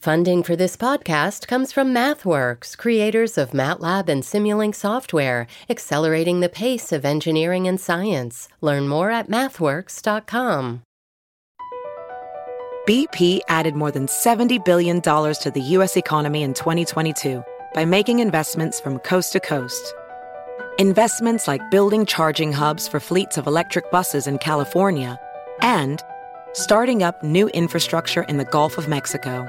Funding for this podcast comes from MathWorks, creators of MATLAB and Simulink software, accelerating the pace of engineering and science. Learn more at mathworks.com. BP added more than $70 billion to the U.S. economy in 2022 by making investments from coast to coast. Investments like building charging hubs for fleets of electric buses in California and starting up new infrastructure in the Gulf of Mexico.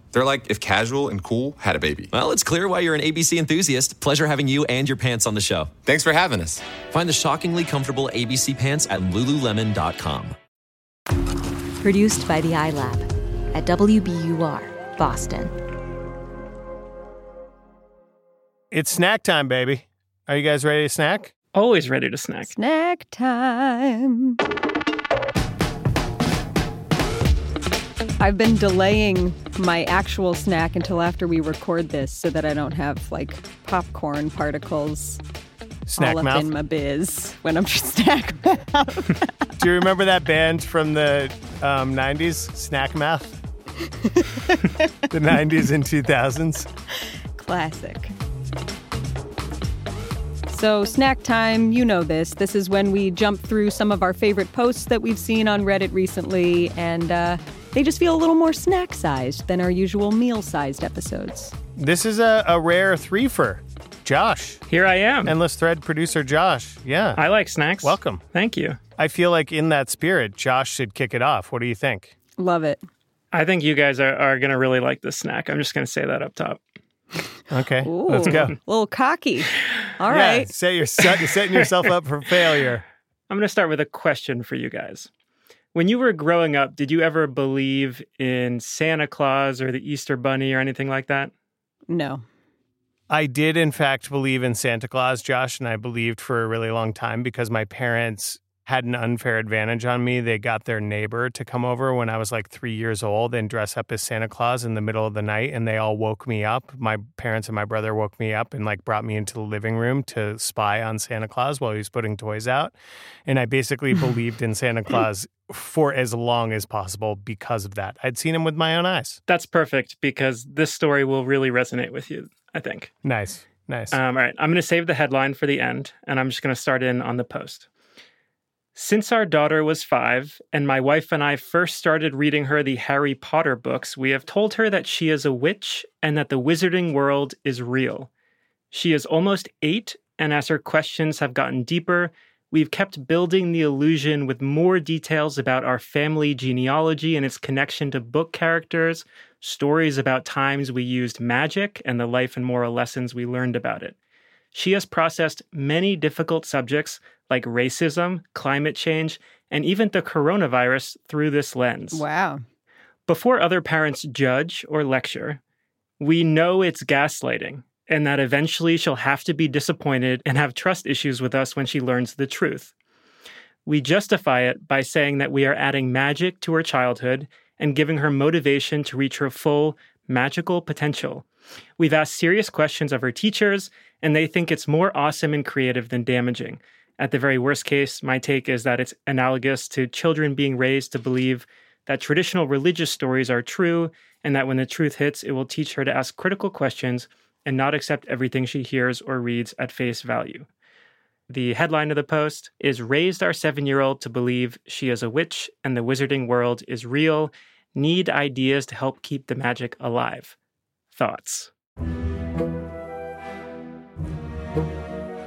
They're like if casual and cool had a baby. Well, it's clear why you're an ABC enthusiast. Pleasure having you and your pants on the show. Thanks for having us. Find the shockingly comfortable ABC pants at lululemon.com. Produced by the iLab at WBUR, Boston. It's snack time, baby. Are you guys ready to snack? Always ready to snack. Snack time. I've been delaying my actual snack until after we record this so that I don't have like popcorn particles Snack all up mouth. in my biz when I'm just snack mouth. Do you remember that band from the um, 90s, Snack Mouth? the 90s and 2000s? Classic. So, snack time, you know this. This is when we jump through some of our favorite posts that we've seen on Reddit recently, and uh, they just feel a little more snack sized than our usual meal sized episodes. This is a, a rare threefer. Josh, Here I am. endless thread producer Josh. Yeah. I like snacks. Welcome. Thank you. I feel like in that spirit, Josh should kick it off. What do you think? Love it. I think you guys are, are going to really like this snack. I'm just going to say that up top. Okay, Ooh, let's go. A little cocky. All yeah, right. Set your, set, you're setting yourself up for failure. I'm going to start with a question for you guys. When you were growing up, did you ever believe in Santa Claus or the Easter Bunny or anything like that? No. I did, in fact, believe in Santa Claus, Josh, and I believed for a really long time because my parents had an unfair advantage on me. They got their neighbor to come over when I was like three years old and dress up as Santa Claus in the middle of the night, and they all woke me up. My parents and my brother woke me up and like brought me into the living room to spy on Santa Claus while he was putting toys out. And I basically believed in Santa Claus for as long as possible because of that. I'd seen him with my own eyes. That's perfect because this story will really resonate with you, I think. Nice, nice. Um, all right, I'm going to save the headline for the end, and I'm just going to start in on the post. Since our daughter was five, and my wife and I first started reading her the Harry Potter books, we have told her that she is a witch and that the wizarding world is real. She is almost eight, and as her questions have gotten deeper, we've kept building the illusion with more details about our family genealogy and its connection to book characters, stories about times we used magic, and the life and moral lessons we learned about it. She has processed many difficult subjects like racism, climate change, and even the coronavirus through this lens. Wow. Before other parents judge or lecture, we know it's gaslighting and that eventually she'll have to be disappointed and have trust issues with us when she learns the truth. We justify it by saying that we are adding magic to her childhood and giving her motivation to reach her full magical potential. We've asked serious questions of her teachers, and they think it's more awesome and creative than damaging. At the very worst case, my take is that it's analogous to children being raised to believe that traditional religious stories are true, and that when the truth hits, it will teach her to ask critical questions and not accept everything she hears or reads at face value. The headline of the post is Raised Our Seven Year Old to Believe She is a Witch and the Wizarding World is Real. Need ideas to help keep the magic alive. Thoughts?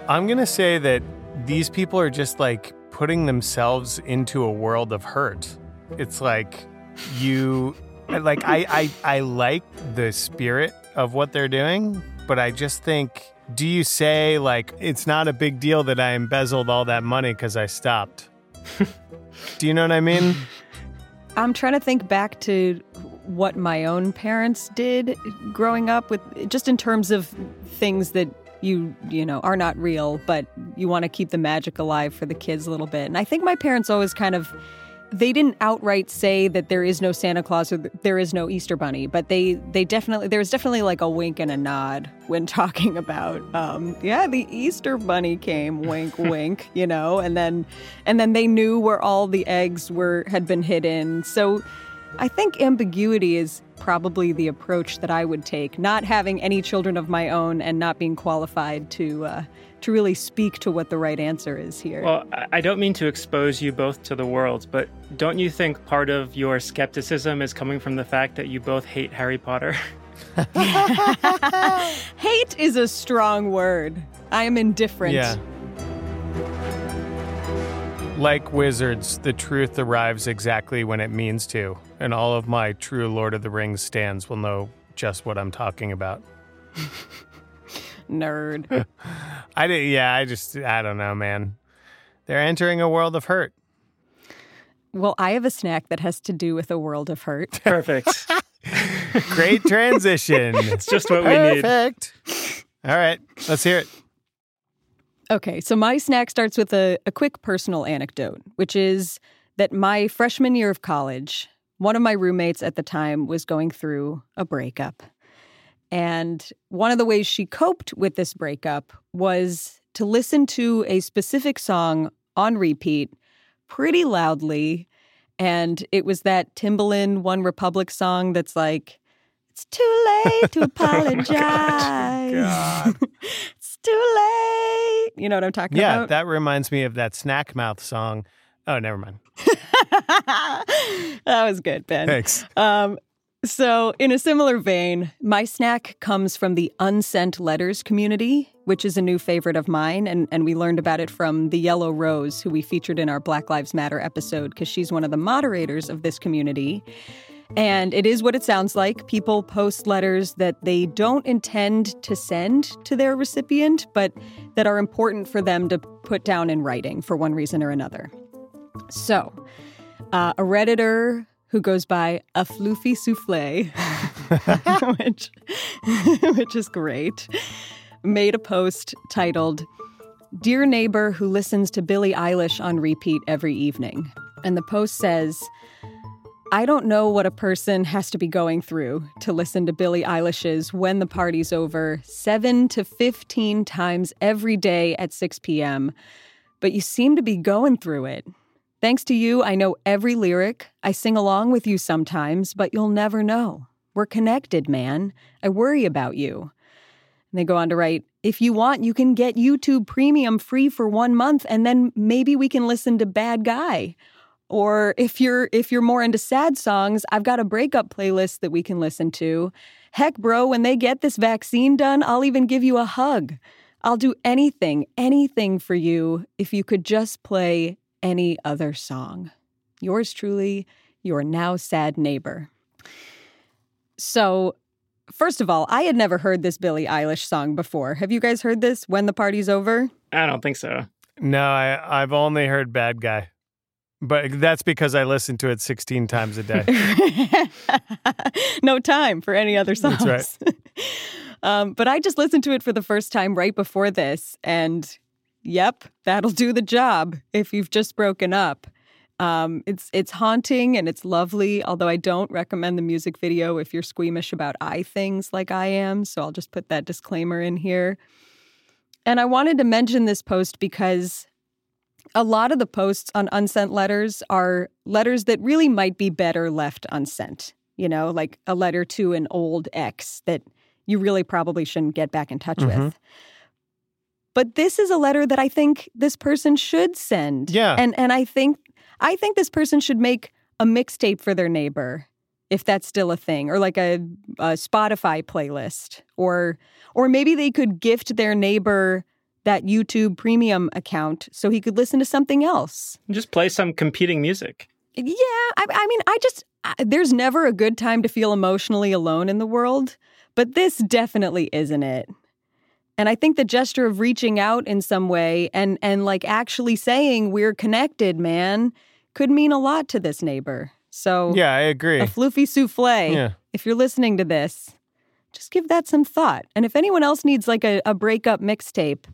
I'm going to say that these people are just like putting themselves into a world of hurt. It's like you like I I I like the spirit of what they're doing, but I just think do you say like it's not a big deal that I embezzled all that money cuz I stopped? do you know what I mean? I'm trying to think back to what my own parents did growing up with just in terms of things that you you know are not real but you want to keep the magic alive for the kids a little bit. And i think my parents always kind of they didn't outright say that there is no Santa Claus or there is no Easter Bunny, but they they definitely there was definitely like a wink and a nod when talking about um, yeah the Easter Bunny came wink wink you know and then and then they knew where all the eggs were had been hidden. So I think ambiguity is probably the approach that I would take, not having any children of my own and not being qualified to uh, to really speak to what the right answer is here. Well, I don't mean to expose you both to the world, but don't you think part of your skepticism is coming from the fact that you both hate Harry Potter? hate is a strong word. I am indifferent. Yeah. Like wizards, the truth arrives exactly when it means to, and all of my true Lord of the Rings stands will know just what I'm talking about. Nerd. I did, yeah, I just, I don't know, man. They're entering a world of hurt. Well, I have a snack that has to do with a world of hurt. Perfect. Great transition. it's just what we need. Perfect. All right, let's hear it. Okay, so my snack starts with a, a quick personal anecdote, which is that my freshman year of college, one of my roommates at the time was going through a breakup. And one of the ways she coped with this breakup was to listen to a specific song on repeat pretty loudly. And it was that Timbaland OneRepublic song that's like, it's too late to apologize. oh, too late. You know what I'm talking yeah, about? Yeah, that reminds me of that Snack Mouth song. Oh, never mind. that was good, Ben. Thanks. Um, so, in a similar vein, my snack comes from the Unsent Letters community, which is a new favorite of mine. And, and we learned about it from the Yellow Rose, who we featured in our Black Lives Matter episode, because she's one of the moderators of this community. And it is what it sounds like. People post letters that they don't intend to send to their recipient, but that are important for them to put down in writing for one reason or another. So, uh, a Redditor who goes by a floofy souffle, which, which is great, made a post titled, Dear Neighbor Who Listens to Billie Eilish on Repeat Every Evening. And the post says, I don't know what a person has to be going through to listen to Billie Eilish's When the Party's Over 7 to 15 times every day at 6 p.m., but you seem to be going through it. Thanks to you, I know every lyric. I sing along with you sometimes, but you'll never know. We're connected, man. I worry about you. And they go on to write If you want, you can get YouTube Premium free for one month, and then maybe we can listen to Bad Guy. Or if you're if you're more into sad songs, I've got a breakup playlist that we can listen to. Heck, bro, when they get this vaccine done, I'll even give you a hug. I'll do anything, anything for you if you could just play any other song. Yours truly, your now sad neighbor. So, first of all, I had never heard this Billie Eilish song before. Have you guys heard this, When the Party's Over? I don't think so. No, I, I've only heard Bad Guy. But that's because I listen to it 16 times a day. no time for any other songs. That's right. um, but I just listened to it for the first time right before this. And Yep, that'll do the job if you've just broken up. Um, it's it's haunting and it's lovely. Although I don't recommend the music video if you're squeamish about eye things like I am. So I'll just put that disclaimer in here. And I wanted to mention this post because a lot of the posts on unsent letters are letters that really might be better left unsent. You know, like a letter to an old ex that you really probably shouldn't get back in touch mm-hmm. with. But this is a letter that I think this person should send. Yeah. And and I think I think this person should make a mixtape for their neighbor if that's still a thing or like a, a Spotify playlist or or maybe they could gift their neighbor that YouTube premium account so he could listen to something else. Just play some competing music. Yeah, I, I mean, I just I, there's never a good time to feel emotionally alone in the world, but this definitely isn't it. And I think the gesture of reaching out in some way and and like actually saying we're connected, man, could mean a lot to this neighbor. So Yeah, I agree. a floofy souffle. Yeah. If you're listening to this, just give that some thought. And if anyone else needs like a, a breakup mixtape,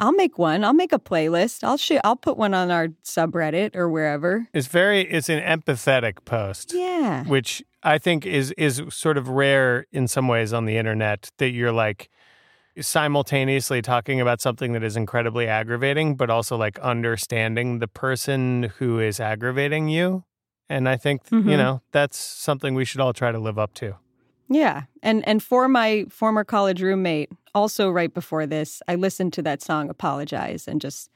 I'll make one. I'll make a playlist. I'll sh- I'll put one on our subreddit or wherever. It's very it's an empathetic post. Yeah. Which I think is is sort of rare in some ways on the internet that you're like simultaneously talking about something that is incredibly aggravating but also like understanding the person who is aggravating you. And I think you Mhm. know, that's something we should all try to live up to. Yeah. And and for my former college roommate, also right before this, I listened to that song Apologize and just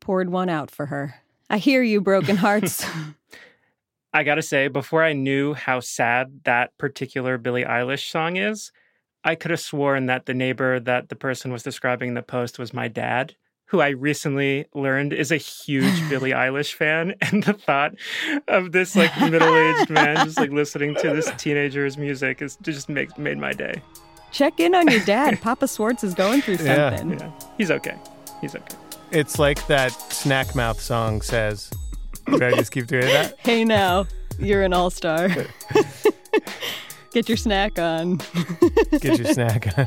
poured one out for her. I hear you, broken hearts. I gotta say, before I knew how sad that particular Billie Eilish song is, I could have sworn that the neighbor that the person was describing in the post was my dad, who I recently learned is a huge Billie Eilish fan. And the thought of this like middle-aged man just like listening to this teenager's music is just makes made my day. Check in on your dad. Papa Swartz is going through Yeah. something. Yeah, he's okay. He's okay. It's like that snack mouth song says. Should I just keep doing that? Hey now, you're an all-star. Get your snack on. Get your snack on.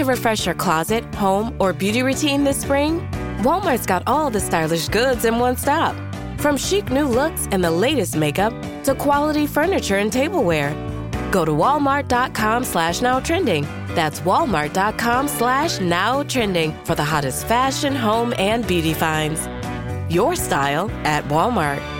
To refresh your closet, home, or beauty routine this spring? Walmart's got all the stylish goods in one stop. From chic new looks and the latest makeup to quality furniture and tableware. Go to walmart.com slash now trending. That's walmart.com slash now trending for the hottest fashion, home, and beauty finds. Your style at Walmart.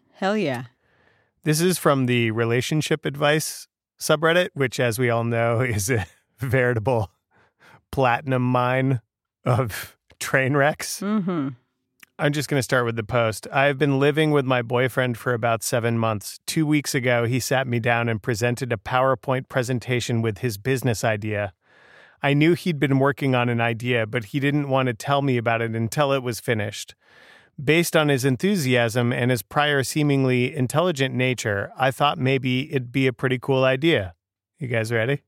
Hell yeah. This is from the relationship advice subreddit, which, as we all know, is a veritable platinum mine of train wrecks. Mm-hmm. I'm just going to start with the post. I've been living with my boyfriend for about seven months. Two weeks ago, he sat me down and presented a PowerPoint presentation with his business idea. I knew he'd been working on an idea, but he didn't want to tell me about it until it was finished. Based on his enthusiasm and his prior seemingly intelligent nature, I thought maybe it'd be a pretty cool idea. You guys ready?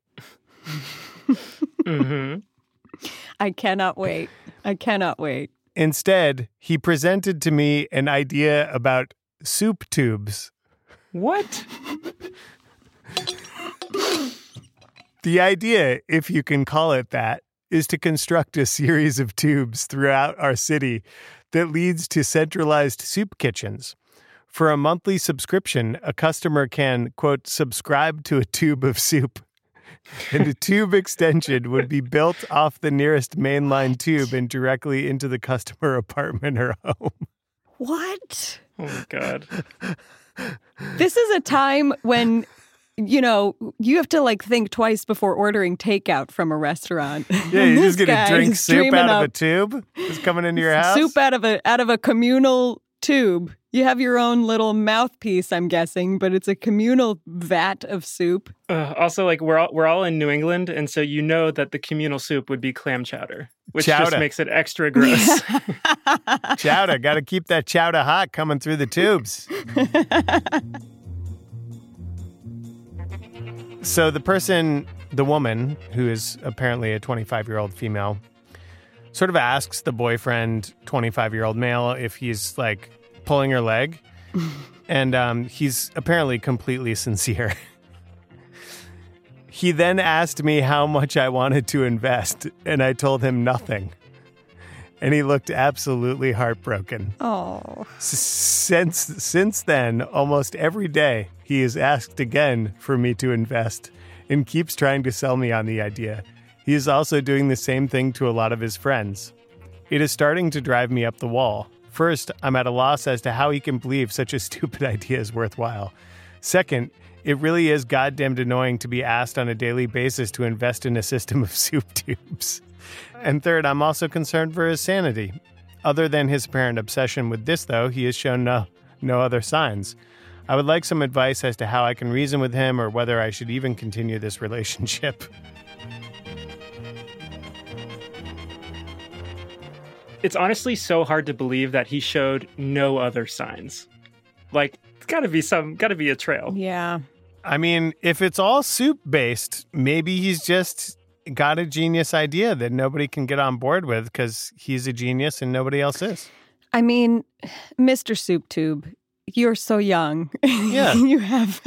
hmm I cannot wait. I cannot wait. Instead, he presented to me an idea about soup tubes. What? The idea, if you can call it that, is to construct a series of tubes throughout our city that leads to centralized soup kitchens. For a monthly subscription, a customer can, quote, subscribe to a tube of soup. And a tube extension would be built off the nearest mainline tube and directly into the customer apartment or home. What? Oh my god. This is a time when you know you have to like think twice before ordering takeout from a restaurant. Yeah, you're just gonna drink soup out of a tube? It's coming into your house? Soup out of a out of a communal tube. You have your own little mouthpiece, I'm guessing, but it's a communal vat of soup. Uh, also, like we're all we're all in New England, and so you know that the communal soup would be clam chowder, which just makes it extra gross. chowder. Got to keep that chowder hot coming through the tubes. So the person, the woman, who is apparently a 25 year old female, sort of asks the boyfriend, 25 year old male, if he's like pulling her leg. and um, he's apparently completely sincere. he then asked me how much I wanted to invest, and I told him nothing. And he looked absolutely heartbroken. Oh. Since since then, almost every day he is asked again for me to invest and keeps trying to sell me on the idea. He is also doing the same thing to a lot of his friends. It is starting to drive me up the wall. First, I'm at a loss as to how he can believe such a stupid idea is worthwhile. Second, it really is goddamned annoying to be asked on a daily basis to invest in a system of soup tubes. And third, I'm also concerned for his sanity. Other than his apparent obsession with this, though, he has shown no, no other signs. I would like some advice as to how I can reason with him or whether I should even continue this relationship. It's honestly so hard to believe that he showed no other signs. Like, it's gotta be some, gotta be a trail. Yeah. I mean, if it's all soup based, maybe he's just got a genius idea that nobody can get on board with because he's a genius and nobody else is. I mean, Mr. Soup Tube, you're so young. Yeah. you have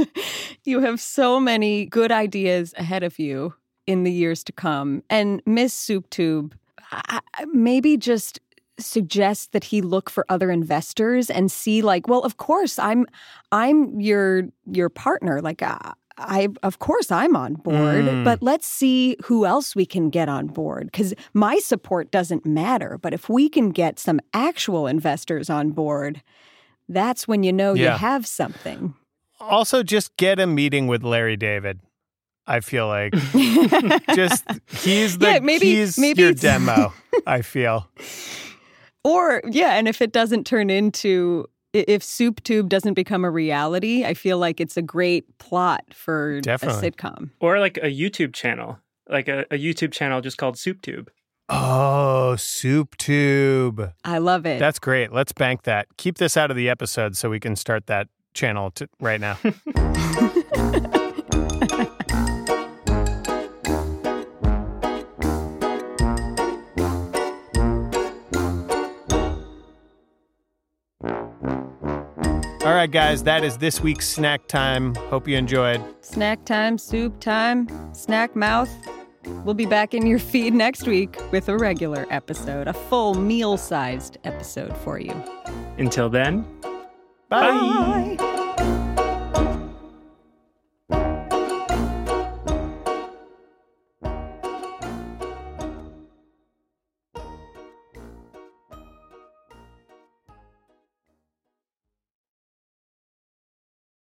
you have so many good ideas ahead of you in the years to come. And Miss Soup Tube, I- maybe just suggest that he look for other investors and see like, well, of course, I'm I'm your your partner. Like uh, I of course I'm on board, Mm. but let's see who else we can get on board cuz my support doesn't matter, but if we can get some actual investors on board, that's when you know Yeah. you have something. Also, just get a meeting with Larry David. I feel like just he's the Yeah, maybe- he's maybe your demo. I feel Or yeah, and if it doesn't turn into if Soup Tube doesn't become a reality, I feel like it's a great plot for Definitely. a sitcom. Or like a YouTube channel, like a, a YouTube channel just called Soup Tube. oh soup tube. I love it. That's great. Let's bank that. Keep this out of the episode so we can start that channel t- right now. All right, guys, that is this week's snack time. Hope you enjoyed. Snack time, soup time, snack mouth. We'll be back in your feed next week with a regular episode, a full meal sized episode for you. Until then, Bye. Bye.